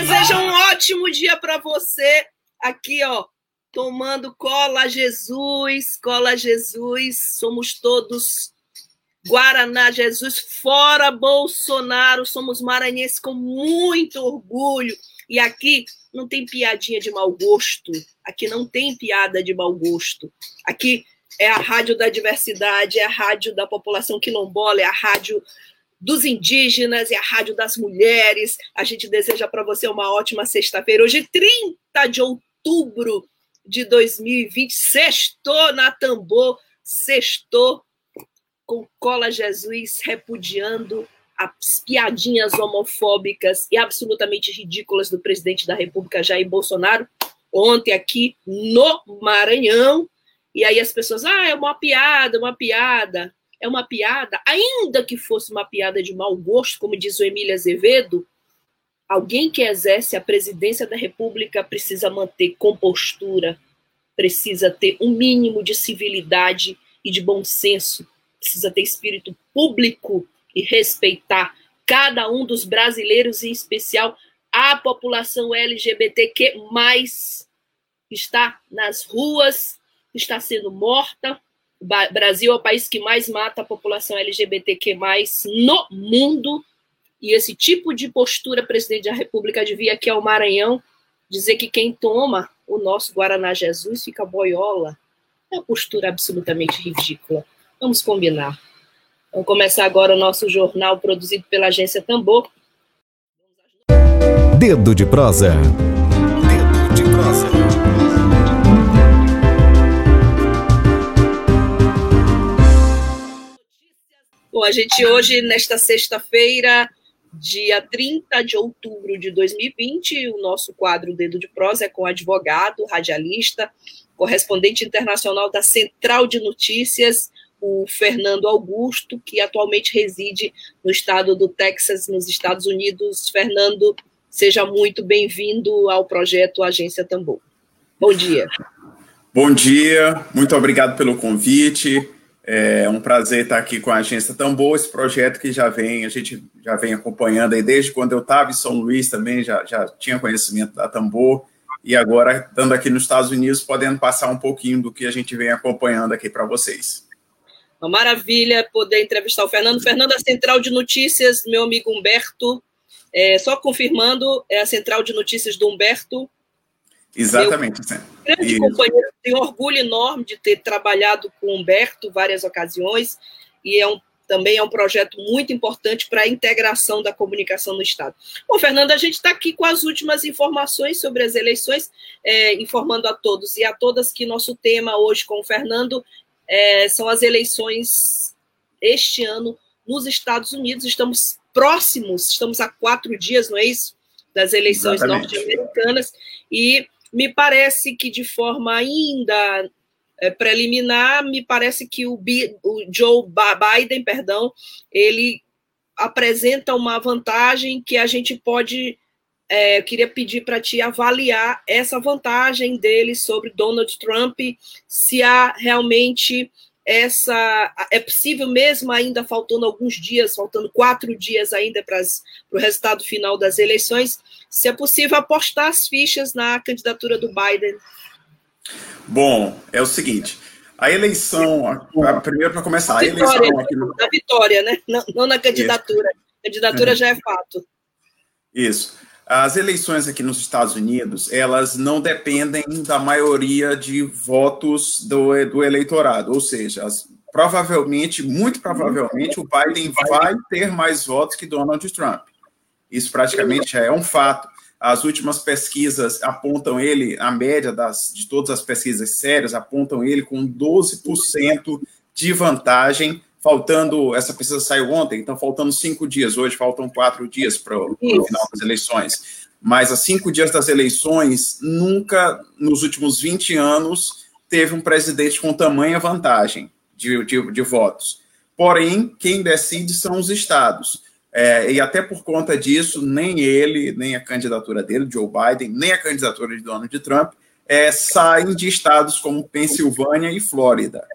Deseja um ótimo dia para você aqui, ó, tomando cola Jesus, cola Jesus. Somos todos Guaraná Jesus, fora Bolsonaro. Somos maranhenses com muito orgulho. E aqui não tem piadinha de mau gosto. Aqui não tem piada de mau gosto. Aqui é a rádio da diversidade, é a rádio da população quilombola, é a rádio dos indígenas e a Rádio das Mulheres. A gente deseja para você uma ótima sexta-feira. Hoje, 30 de outubro de 2020, sextou na Tambor, sextou com Cola Jesus repudiando as piadinhas homofóbicas e absolutamente ridículas do presidente da República, Jair Bolsonaro, ontem aqui no Maranhão. E aí as pessoas, ah, é uma piada, uma piada é uma piada, ainda que fosse uma piada de mau gosto, como diz o Emílio Azevedo, alguém que exerce a presidência da República precisa manter compostura, precisa ter um mínimo de civilidade e de bom senso, precisa ter espírito público e respeitar cada um dos brasileiros, em especial a população LGBTQ, está nas ruas, está sendo morta, Brasil é o país que mais mata a população LGBTQ+, no mundo, e esse tipo de postura, presidente da República, devia aqui ao Maranhão, dizer que quem toma o nosso Guaraná Jesus fica boiola. É uma postura absolutamente ridícula. Vamos combinar. Vamos começar agora o nosso jornal produzido pela agência Tambor. Dedo de prosa. Bom, a gente hoje, nesta sexta-feira, dia 30 de outubro de 2020, o nosso quadro Dedo de Prosa é com advogado, radialista, correspondente internacional da Central de Notícias, o Fernando Augusto, que atualmente reside no estado do Texas, nos Estados Unidos. Fernando, seja muito bem-vindo ao projeto Agência Tambor. Bom dia. Bom dia, muito obrigado pelo convite. É um prazer estar aqui com a agência Tambor, esse projeto que já vem, a gente já vem acompanhando aí desde quando eu estava em São Luís também, já, já tinha conhecimento da Tambor, e agora, estando aqui nos Estados Unidos, podendo passar um pouquinho do que a gente vem acompanhando aqui para vocês. Uma maravilha poder entrevistar o Fernando. Fernando, a Central de Notícias, meu amigo Humberto, é, só confirmando, é a Central de Notícias do Humberto, Exatamente. Meu grande Isso. companheiro, tenho orgulho enorme de ter trabalhado com o Humberto várias ocasiões, e é um, também é um projeto muito importante para a integração da comunicação no Estado. Bom, Fernando, a gente está aqui com as últimas informações sobre as eleições, é, informando a todos e a todas que nosso tema hoje com o Fernando é, são as eleições este ano nos Estados Unidos. Estamos próximos, estamos a quatro dias, não é isso? Das eleições norte-americanas. E me parece que, de forma ainda é, preliminar, me parece que o, o Joe Biden, perdão, ele apresenta uma vantagem que a gente pode. É, eu queria pedir para ti avaliar essa vantagem dele sobre Donald Trump, se há realmente essa. É possível mesmo, ainda faltando alguns dias, faltando quatro dias ainda para o resultado final das eleições, se é possível apostar as fichas na candidatura do Biden. Bom, é o seguinte. A eleição, a, a, primeiro para começar, a vitória, eleição aqui no... Na vitória, né? Não, não na candidatura. Isso. Candidatura uhum. já é fato. Isso. As eleições aqui nos Estados Unidos, elas não dependem da maioria de votos do, do eleitorado, ou seja, as, provavelmente, muito provavelmente, o Biden vai ter mais votos que Donald Trump. Isso praticamente é um fato. As últimas pesquisas apontam ele, a média das, de todas as pesquisas sérias, apontam ele com 12% de vantagem, faltando. Essa pesquisa saiu ontem, então faltando cinco dias. Hoje faltam quatro dias para o final das eleições. Mas a cinco dias das eleições, nunca nos últimos 20 anos teve um presidente com tamanha vantagem de, de, de votos. Porém, quem decide são os estados. É, e até por conta disso, nem ele, nem a candidatura dele, Joe Biden, nem a candidatura de Donald Trump, é, saem de estados como Pensilvânia e Flórida.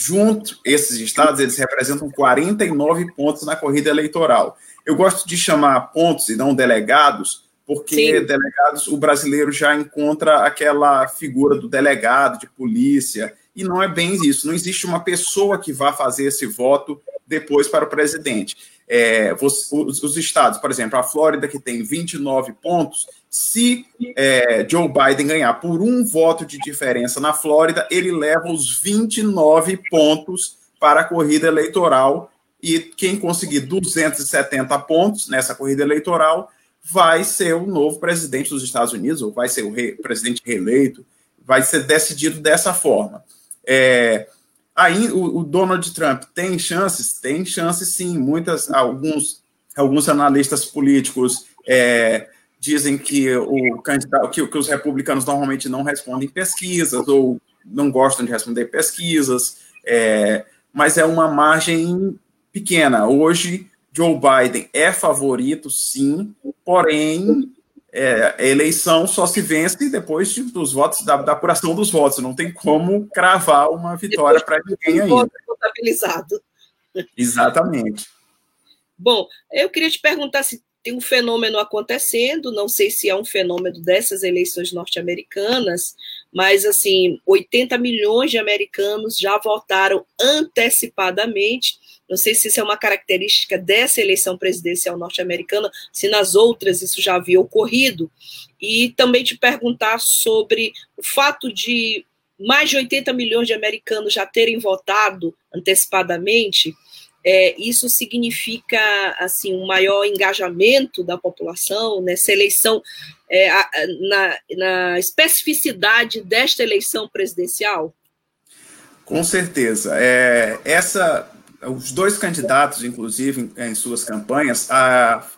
Junto, esses estados, eles representam 49 pontos na corrida eleitoral. Eu gosto de chamar pontos e não delegados, porque Sim. delegados, o brasileiro já encontra aquela figura do delegado de polícia, e não é bem isso. Não existe uma pessoa que vá fazer esse voto depois para o presidente é, os, os, estados, por exemplo, a Flórida, que tem 29 pontos, se é, Joe Biden ganhar por um voto de diferença na Flórida, ele leva os 29 pontos para a corrida eleitoral. E quem conseguir 270 pontos nessa corrida eleitoral vai ser o novo presidente dos Estados Unidos, ou vai ser o rei, presidente reeleito, vai ser decidido dessa forma. É, Aí o, o, Donald Trump tem chances? Tem chances sim. Muitas, alguns, alguns analistas políticos é, dizem que o candidato, que, que, os republicanos normalmente não respondem pesquisas ou não gostam de responder pesquisas, é, mas é uma margem pequena. Hoje, Joe Biden é favorito, sim, porém é, a eleição só se vence depois de, dos votos, da, da, apuração dos votos. Não tem como cravar uma vitória para ninguém ainda. Contabilizado. Exatamente. Bom, eu queria te perguntar se tem um fenômeno acontecendo, não sei se é um fenômeno dessas eleições norte-americanas, mas assim, 80 milhões de americanos já votaram antecipadamente não sei se isso é uma característica dessa eleição presidencial norte-americana, se nas outras isso já havia ocorrido. E também te perguntar sobre o fato de mais de 80 milhões de americanos já terem votado antecipadamente. É, isso significa assim um maior engajamento da população nessa eleição, é, na, na especificidade desta eleição presidencial? Com certeza. É, essa os dois candidatos, inclusive, em, em suas campanhas, a,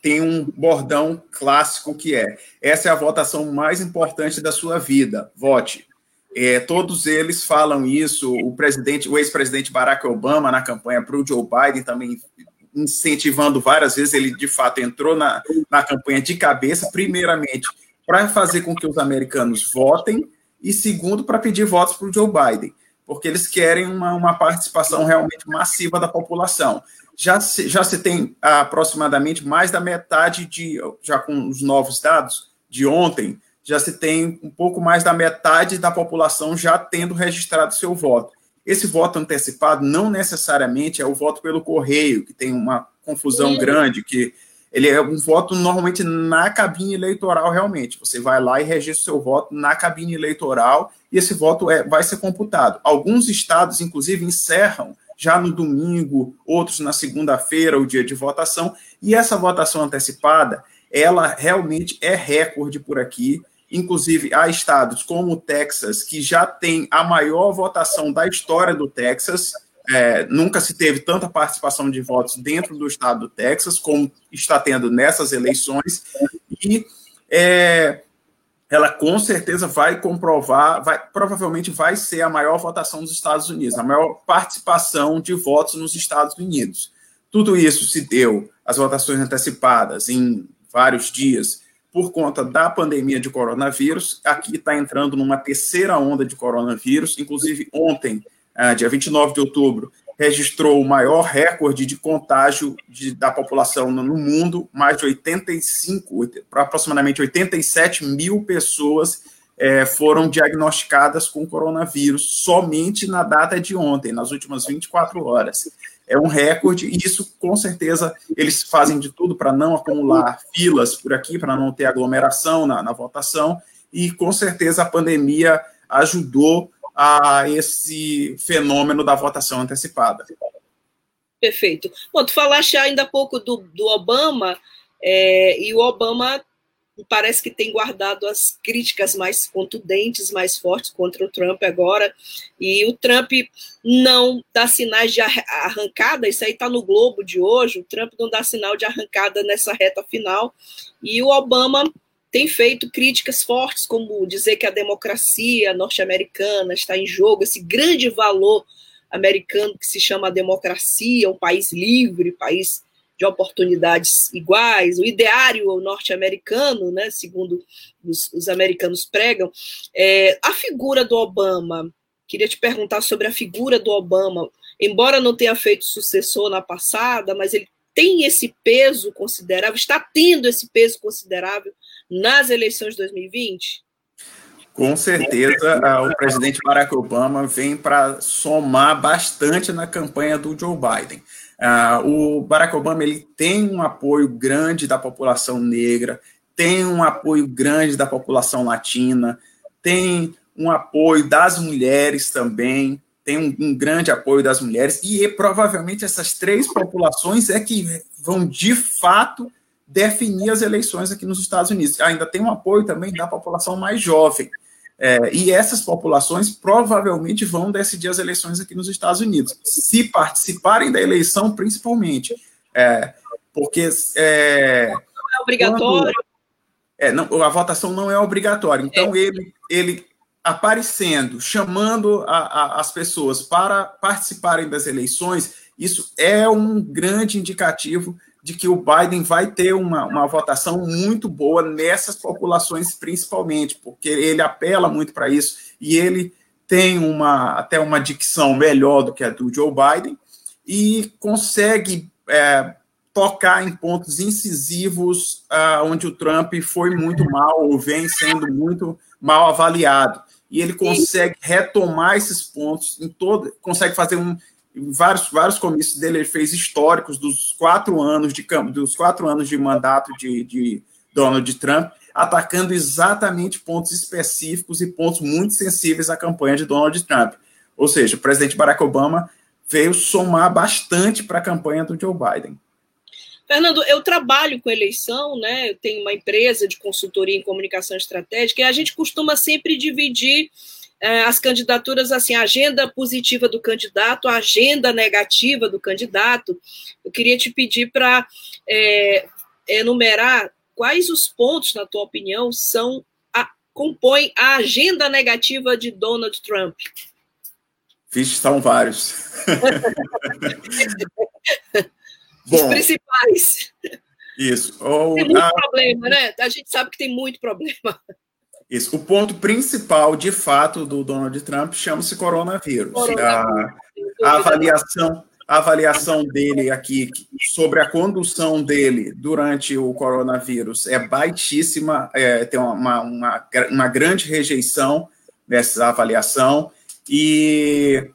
tem um bordão clássico que é: essa é a votação mais importante da sua vida, vote. É, todos eles falam isso. O presidente, o ex-presidente Barack Obama, na campanha para o Joe Biden, também incentivando várias vezes, ele de fato entrou na, na campanha de cabeça, primeiramente, para fazer com que os americanos votem, e segundo, para pedir votos para o Joe Biden porque eles querem uma, uma participação realmente massiva da população. Já se, já se tem aproximadamente mais da metade de, já com os novos dados de ontem, já se tem um pouco mais da metade da população já tendo registrado seu voto. Esse voto antecipado não necessariamente é o voto pelo correio, que tem uma confusão Sim. grande, que ele é um voto normalmente na cabine eleitoral, realmente. Você vai lá e registra o seu voto na cabine eleitoral e esse voto é, vai ser computado. Alguns estados, inclusive, encerram já no domingo, outros na segunda-feira, o dia de votação, e essa votação antecipada, ela realmente é recorde por aqui. Inclusive, há estados como o Texas, que já tem a maior votação da história do Texas, é, nunca se teve tanta participação de votos dentro do estado do Texas como está tendo nessas eleições e é, ela com certeza vai comprovar, vai, provavelmente vai ser a maior votação dos Estados Unidos, a maior participação de votos nos Estados Unidos. Tudo isso se deu, as votações antecipadas, em vários dias, por conta da pandemia de coronavírus. Aqui está entrando numa terceira onda de coronavírus, inclusive ontem ah, dia 29 de outubro, registrou o maior recorde de contágio de, da população no mundo, mais de 85, aproximadamente 87 mil pessoas é, foram diagnosticadas com coronavírus somente na data de ontem, nas últimas 24 horas. É um recorde, e isso com certeza eles fazem de tudo para não acumular filas por aqui, para não ter aglomeração na, na votação, e com certeza a pandemia ajudou a esse fenômeno da votação antecipada. Perfeito. Bom, tu falaste ainda há pouco do, do Obama, é, e o Obama parece que tem guardado as críticas mais contundentes, mais fortes contra o Trump agora. E o Trump não dá sinais de arrancada, isso aí está no Globo de hoje. O Trump não dá sinal de arrancada nessa reta final. E o Obama tem feito críticas fortes, como dizer que a democracia norte-americana está em jogo, esse grande valor americano que se chama democracia, um país livre, país de oportunidades iguais, o ideário norte-americano, né, segundo os, os, americanos pregam, é, a figura do Obama, queria te perguntar sobre a figura do Obama, embora não tenha feito sucessor na passada, mas ele tem esse peso considerável, está tendo esse peso considerável nas eleições de 2020? Com certeza, o presidente Barack Obama vem para somar bastante na campanha do Joe Biden. Uh, o Barack Obama ele tem um apoio grande da população negra, tem um apoio grande da população latina, tem um apoio das mulheres também, tem um, um grande apoio das mulheres, e provavelmente essas três populações é que vão de fato definir as eleições aqui nos Estados Unidos. Ainda tem um apoio também da população mais jovem. É, e essas populações provavelmente vão decidir as eleições aqui nos Estados Unidos, se participarem da eleição, principalmente. É, porque. É, não é obrigatório. Quando, é, não, a votação não é obrigatória. Então, é. ele, ele aparecendo, chamando a, a, as pessoas para participarem das eleições, isso é um grande indicativo de que o Biden vai ter uma, uma votação muito boa nessas populações, principalmente, porque ele apela muito para isso e ele tem uma até uma dicção melhor do que a do Joe Biden e consegue é, tocar em pontos incisivos uh, onde o Trump foi muito mal ou vem sendo muito mal avaliado. E ele consegue retomar esses pontos em todo, consegue fazer um vários, vários comícios dele, ele fez históricos dos quatro anos de dos quatro anos de mandato de, de Donald Trump, atacando exatamente pontos específicos e pontos muito sensíveis à campanha de Donald Trump. Ou seja, o presidente Barack Obama veio somar bastante para a campanha do Joe Biden. Fernando, eu trabalho com eleição, né? Eu tenho uma empresa de consultoria em comunicação estratégica e a gente costuma sempre dividir as candidaturas, assim, a agenda positiva do candidato, a agenda negativa do candidato. Eu queria te pedir para é, enumerar quais os pontos, na tua opinião, são a, compõem a agenda negativa de Donald Trump. Vixe, são vários. Os Bom, principais. Isso. tem muito a... problema, né? A gente sabe que tem muito problema. Isso. O ponto principal, de fato, do Donald Trump chama-se coronavírus. A, a, avaliação, a avaliação dele aqui sobre a condução dele durante o coronavírus é baixíssima, é, tem uma, uma, uma grande rejeição dessa avaliação e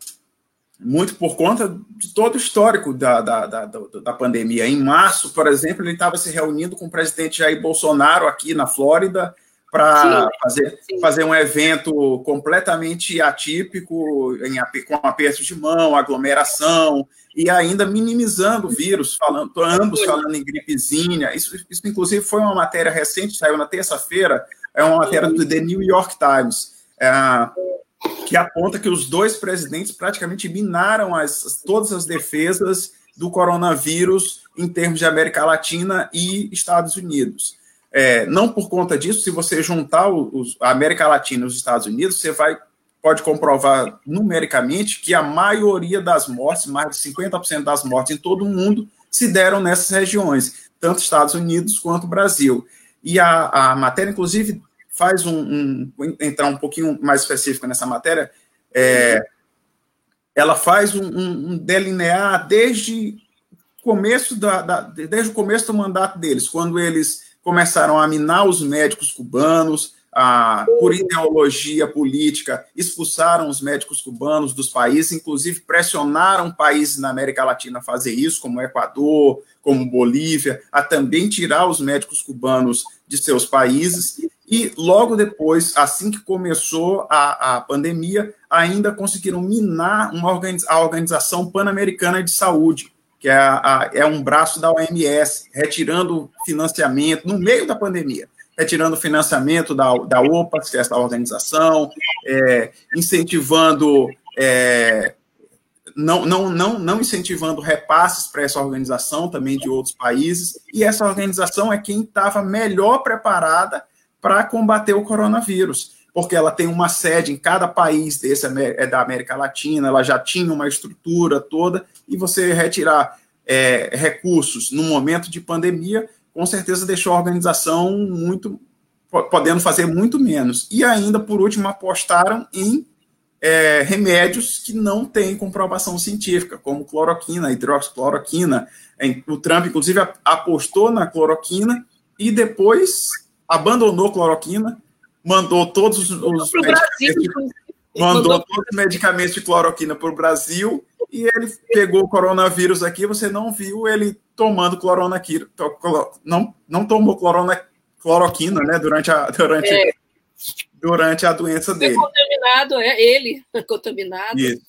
muito por conta de todo o histórico da, da, da, da pandemia. Em março, por exemplo, ele estava se reunindo com o presidente Jair Bolsonaro aqui na Flórida, para fazer, fazer um evento completamente atípico, em, com aperto de mão, aglomeração, e ainda minimizando o vírus, falando, ambos falando em gripezinha. Isso, isso, inclusive, foi uma matéria recente, saiu na terça-feira, é uma matéria do The New York Times, é, que aponta que os dois presidentes praticamente minaram as, todas as defesas do coronavírus em termos de América Latina e Estados Unidos. É, não por conta disso, se você juntar os, a América Latina e os Estados Unidos, você vai pode comprovar numericamente que a maioria das mortes, mais de 50% das mortes em todo o mundo, se deram nessas regiões, tanto Estados Unidos quanto Brasil. E a, a matéria, inclusive, faz um, um, entrar um pouquinho mais específico nessa matéria, é, ela faz um, um, delinear desde começo da, da, desde o começo do mandato deles, quando eles começaram a minar os médicos cubanos, a, por ideologia política, expulsaram os médicos cubanos dos países, inclusive pressionaram países na América Latina a fazer isso, como Equador, como Bolívia, a também tirar os médicos cubanos de seus países. E logo depois, assim que começou a, a pandemia, ainda conseguiram minar uma organiz, a Organização Pan-Americana de Saúde, que é, a, é um braço da OMS, retirando financiamento no meio da pandemia, retirando financiamento da, da OPAS, que é essa organização, é, incentivando é, não, não, não, não incentivando repasses para essa organização também de outros países, e essa organização é quem estava melhor preparada para combater o coronavírus, porque ela tem uma sede em cada país desse é da América Latina, ela já tinha uma estrutura toda, e você retirar é, recursos no momento de pandemia, com certeza deixou a organização muito podendo fazer muito menos. E ainda, por último, apostaram em é, remédios que não têm comprovação científica, como cloroquina, hidroxicloroquina. O Trump, inclusive, apostou na cloroquina e depois abandonou cloroquina, mandou todos os, os medicamentos, mandou todos os medicamentos de cloroquina para o Brasil e ele pegou o coronavírus aqui. Você não viu ele tomando cloronaquina, não, não tomou clorona, cloroquina, né, durante a durante é durante a doença dele. contaminado, é ele contaminado. Isso,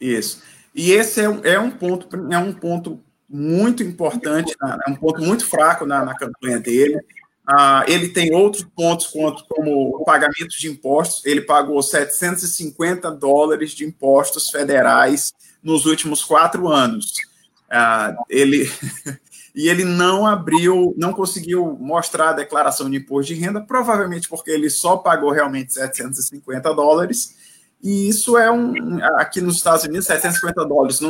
isso. E esse é, é, um ponto, é um ponto muito importante, é um ponto muito fraco na, na campanha dele. Ah, ele tem outros pontos quanto, como o pagamento de impostos. Ele pagou 750 dólares de impostos federais nos últimos quatro anos. Ah, ele e ele não abriu, não conseguiu mostrar a declaração de imposto de renda, provavelmente porque ele só pagou realmente 750 dólares, e isso é um, aqui nos Estados Unidos, 750 dólares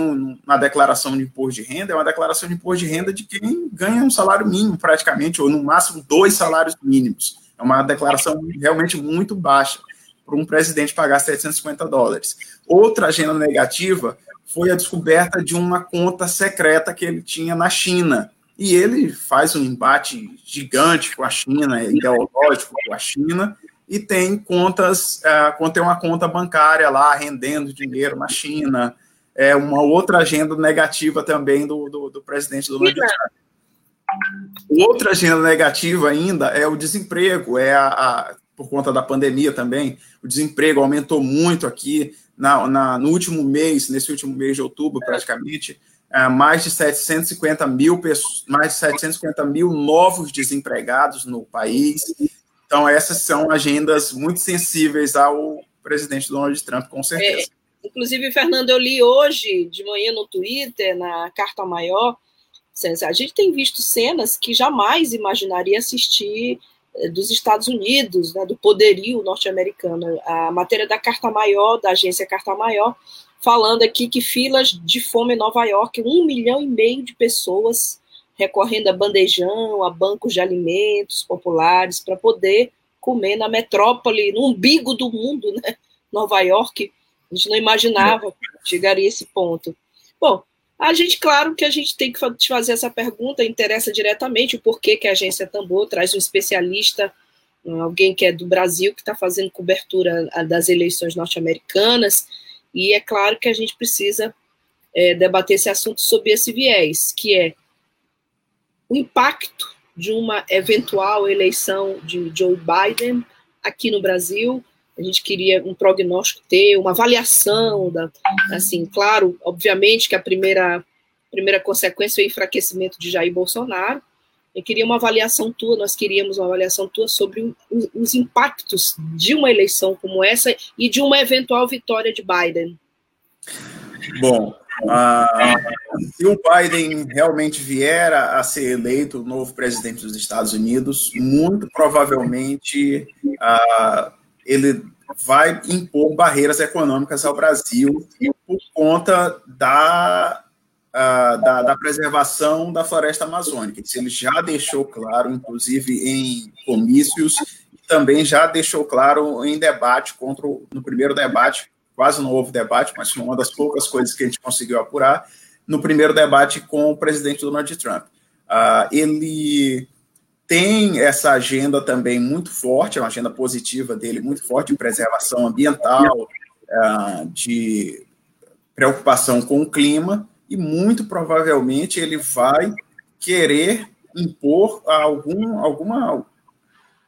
na declaração de imposto de renda, é uma declaração de imposto de renda de quem ganha um salário mínimo, praticamente, ou no máximo dois salários mínimos. É uma declaração realmente muito baixa para um presidente pagar 750 dólares. Outra agenda negativa foi a descoberta de uma conta secreta que ele tinha na China. E ele faz um embate gigante com a China, é ideológico com a China, e tem contas, uh, tem uma conta bancária lá rendendo dinheiro na China. É uma outra agenda negativa também do, do, do presidente Donald Trump. Outra agenda negativa ainda é o desemprego, é a, a, por conta da pandemia também. O desemprego aumentou muito aqui na, na, no último mês, nesse último mês de outubro, praticamente, é, mais de 750 mil pessoas, mais de 750 mil novos desempregados no país. Então, essas são agendas muito sensíveis ao presidente Donald Trump, com certeza. É, inclusive, Fernando, eu li hoje de manhã no Twitter, na Carta Maior, a gente tem visto cenas que jamais imaginaria assistir eh, dos Estados Unidos, né, do poderio norte-americano. A matéria da Carta Maior, da agência Carta Maior, falando aqui que filas de fome em Nova York, um milhão e meio de pessoas recorrendo a bandejão, a bancos de alimentos populares para poder comer na metrópole, no umbigo do mundo, né? Nova York. A gente não imaginava que chegaria a esse ponto. Bom, a gente, claro que a gente tem que te fazer essa pergunta, interessa diretamente o porquê que a agência Tambor traz um especialista, alguém que é do Brasil, que está fazendo cobertura das eleições norte-americanas, e é claro que a gente precisa é, debater esse assunto sob esse viés, que é o impacto de uma eventual eleição de Joe Biden aqui no Brasil, a gente queria um prognóstico ter, uma avaliação da, assim, claro, obviamente que a primeira primeira consequência é o enfraquecimento de Jair Bolsonaro. Eu queria uma avaliação tua, nós queríamos uma avaliação tua sobre os, os impactos de uma eleição como essa e de uma eventual vitória de Biden. Bom, uh, se o Biden realmente vier a ser eleito o novo presidente dos Estados Unidos, muito provavelmente uh, ele vai impor barreiras econômicas ao Brasil por conta da, uh, da, da, preservação da floresta amazônica. Isso ele já deixou claro, inclusive em comícios, e também já deixou claro em debate contra o, no primeiro debate, quase não houve debate, mas foi uma das poucas coisas que a gente conseguiu apurar, no primeiro debate com o presidente Donald Trump. Uh, ele tem essa agenda também muito forte, é uma agenda positiva dele, muito forte de preservação ambiental, é, de preocupação com o clima, e muito provavelmente ele vai querer impor algum, alguma,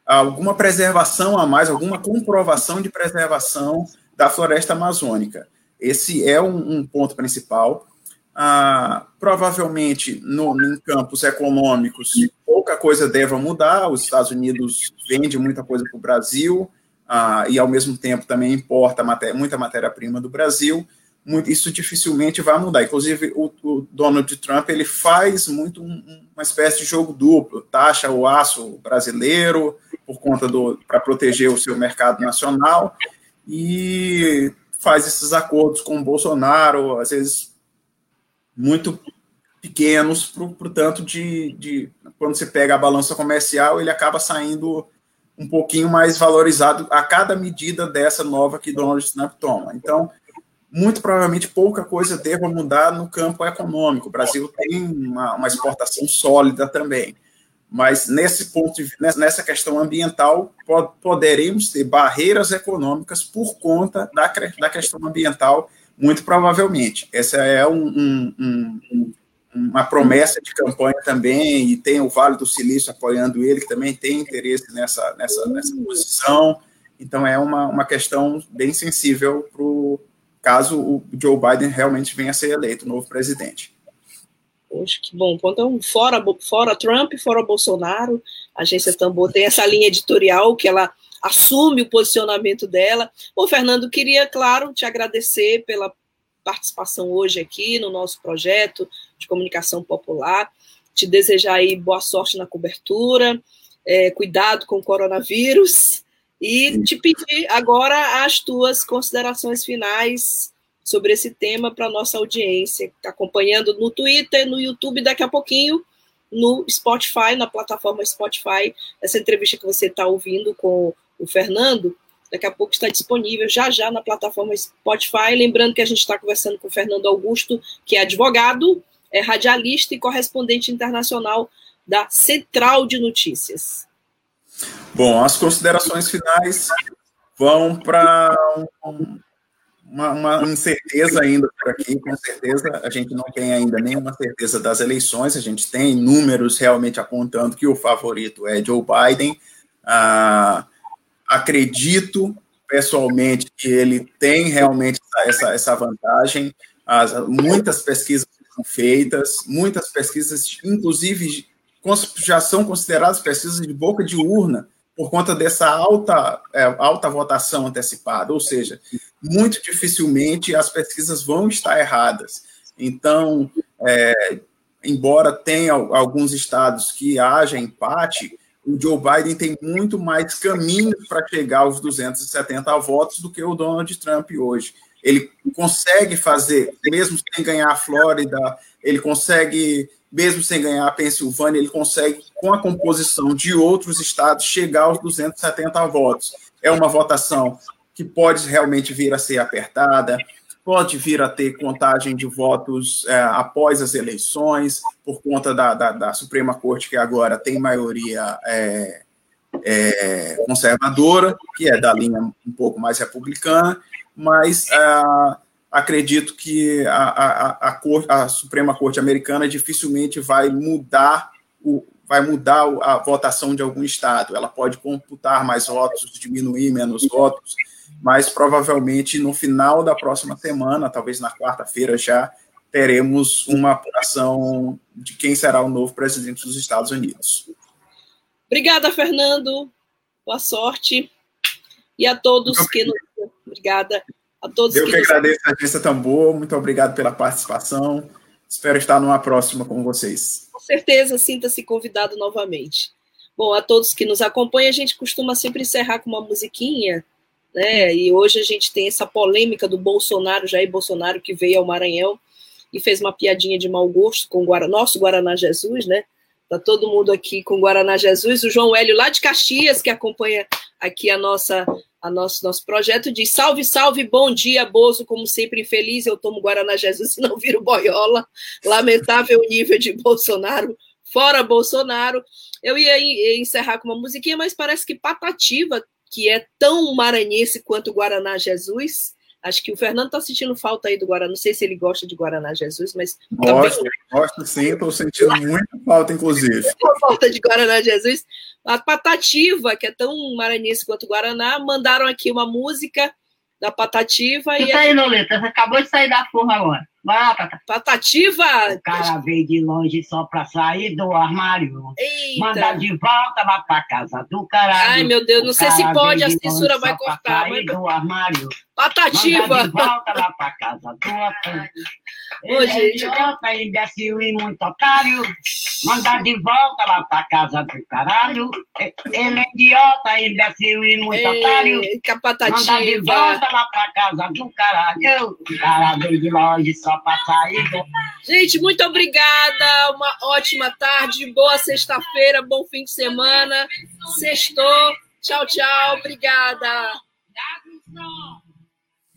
alguma preservação a mais, alguma comprovação de preservação da floresta amazônica. Esse é um, um ponto principal. ah, provavelmente no, em campos econômicos pouca coisa deva mudar. Os Estados Unidos vende muita coisa para o Brasil ah, e ao mesmo tempo também importa muita matéria-prima do Brasil. Muito, isso dificilmente vai mudar. Inclusive o, o Donald Trump ele faz muito um, uma espécie de jogo duplo, taxa o aço brasileiro por conta do para proteger o seu mercado nacional e faz esses acordos com o Bolsonaro, às vezes muito pequenos, portanto, de, de quando você pega a balança comercial, ele acaba saindo um pouquinho mais valorizado a cada medida dessa nova que Donald Trump toma. Então, muito provavelmente pouca coisa deva mudar no campo econômico. O Brasil tem uma, uma exportação sólida também. Mas nesse ponto, nessa questão ambiental, poderemos ter barreiras econômicas por conta da, da questão ambiental muito provavelmente. Essa é um, um, um, uma promessa de campanha também, e tem o Vale do Silício apoiando ele, que também tem interesse nessa, nessa, nessa posição. Então, é uma, uma questão bem sensível para o caso o Joe Biden realmente venha a ser eleito novo presidente. Que bom. Então, fora, fora Trump, fora Bolsonaro, a agência Tambor tem essa linha editorial que ela assume o posicionamento dela. Bom, Fernando, queria, claro, te agradecer pela participação hoje aqui no nosso projeto de comunicação popular, te desejar aí boa sorte na cobertura, é, cuidado com o coronavírus e te pedir agora as tuas considerações finais sobre esse tema para nossa audiência, que está acompanhando no Twitter, no YouTube, daqui a pouquinho no Spotify, na plataforma Spotify, essa entrevista que você está ouvindo com o Fernando, daqui a pouco está disponível já já na plataforma Spotify. Lembrando que a gente está conversando com o Fernando Augusto, que é advogado, é radialista e correspondente internacional da Central de Notícias. Bom, as considerações finais vão para um, uma, uma, incerteza ainda por aqui, com certeza. A gente não tem ainda nenhuma certeza das eleições, a gente tem números realmente apontando que o favorito é Joe Biden. Ah, acredito pessoalmente que ele tem realmente essa, essa vantagem. As, muitas pesquisas são feitas, muitas pesquisas, inclusive, já são consideradas pesquisas de boca de urna por conta dessa alta, é, alta votação antecipada, ou seja, muito dificilmente as pesquisas vão estar erradas. Então, é, embora tenha alguns estados que haja empate, o Joe Biden tem muito mais caminho para chegar aos 270 votos do que o Donald Trump hoje. Ele consegue fazer, mesmo sem ganhar a Flórida, ele consegue, mesmo sem ganhar a Pensilvânia, ele consegue, com a composição de outros estados, chegar aos 270 votos. É uma votação que pode realmente vir a ser apertada, pode vir a ter contagem de votos é, após as eleições, por conta da, da, da, Suprema Corte, que agora tem maioria é, é, conservadora, que é da linha um pouco mais republicana, mas é, acredito que a, a, a, Corte, a, Suprema Corte Americana dificilmente vai mudar o, vai mudar a votação de algum estado. Ela pode computar mais votos, diminuir menos votos, mas provavelmente no final da próxima semana, talvez na quarta-feira já, teremos uma apuração de quem será o novo presidente dos Estados Unidos. Obrigada, Fernando. Boa sorte. E a todos que nos... Obrigada a todos Eu que, que nos... agradeço a agência Tambor. Muito obrigado pela participação. Espero estar numa próxima com vocês. Com certeza, sinta-se convidado novamente. Bom, a todos que nos acompanham, a gente costuma sempre encerrar com uma musiquinha né? E hoje a gente tem essa polêmica do Bolsonaro, Jair Bolsonaro, que veio ao Maranhão e fez uma piadinha de mau gosto com o Guara, nosso Guaraná Jesus, né? Tá todo mundo aqui com Guaraná Jesus. O João Hélio, lá de Caxias, que acompanha aqui a nossa, a nosso, nosso projeto, diz: Salve, salve, bom dia, Bozo. Como sempre, infeliz, eu tomo Guaraná Jesus e não viro boiola. Lamentável nível de Bolsonaro. Fora Bolsonaro. Eu ia encerrar com uma musiquinha, mas parece que Patativa que é tão maranhense quanto Guaraná Jesus. Acho que o Fernando está sentindo falta aí do Guaraná. Não sei se ele gosta de Guaraná Jesus, mas. Gosto, também... gosto sim, estou sentindo muita falta, inclusive. falta de Guaraná Jesus. A Patativa, que é tão maranhense quanto o Guaraná, mandaram aqui uma música da Patativa. Você e aí, Noleta, acabou de sair da forra agora. Batata. Patativa. O cara veio de longe só pra sair do armário. Manda Eita. de volta lá pra casa do caralho. Ai, meu Deus, não sei se pode, a censura vai pra cortar. Sair Mas... do armário. Patativa. Manda de volta lá pra casa do. Ô, é gente. idiota, imbecil e muito otário. Manda de volta lá pra casa do caralho. Ele é idiota, imbecil e muito otário. Eita, Manda de patativa. volta lá pra casa do caralho. O cara veio de longe só pra sair Gente, muito obrigada. Uma ótima tarde, boa sexta-feira, bom fim de semana. Sextou. Tchau, tchau. Obrigada.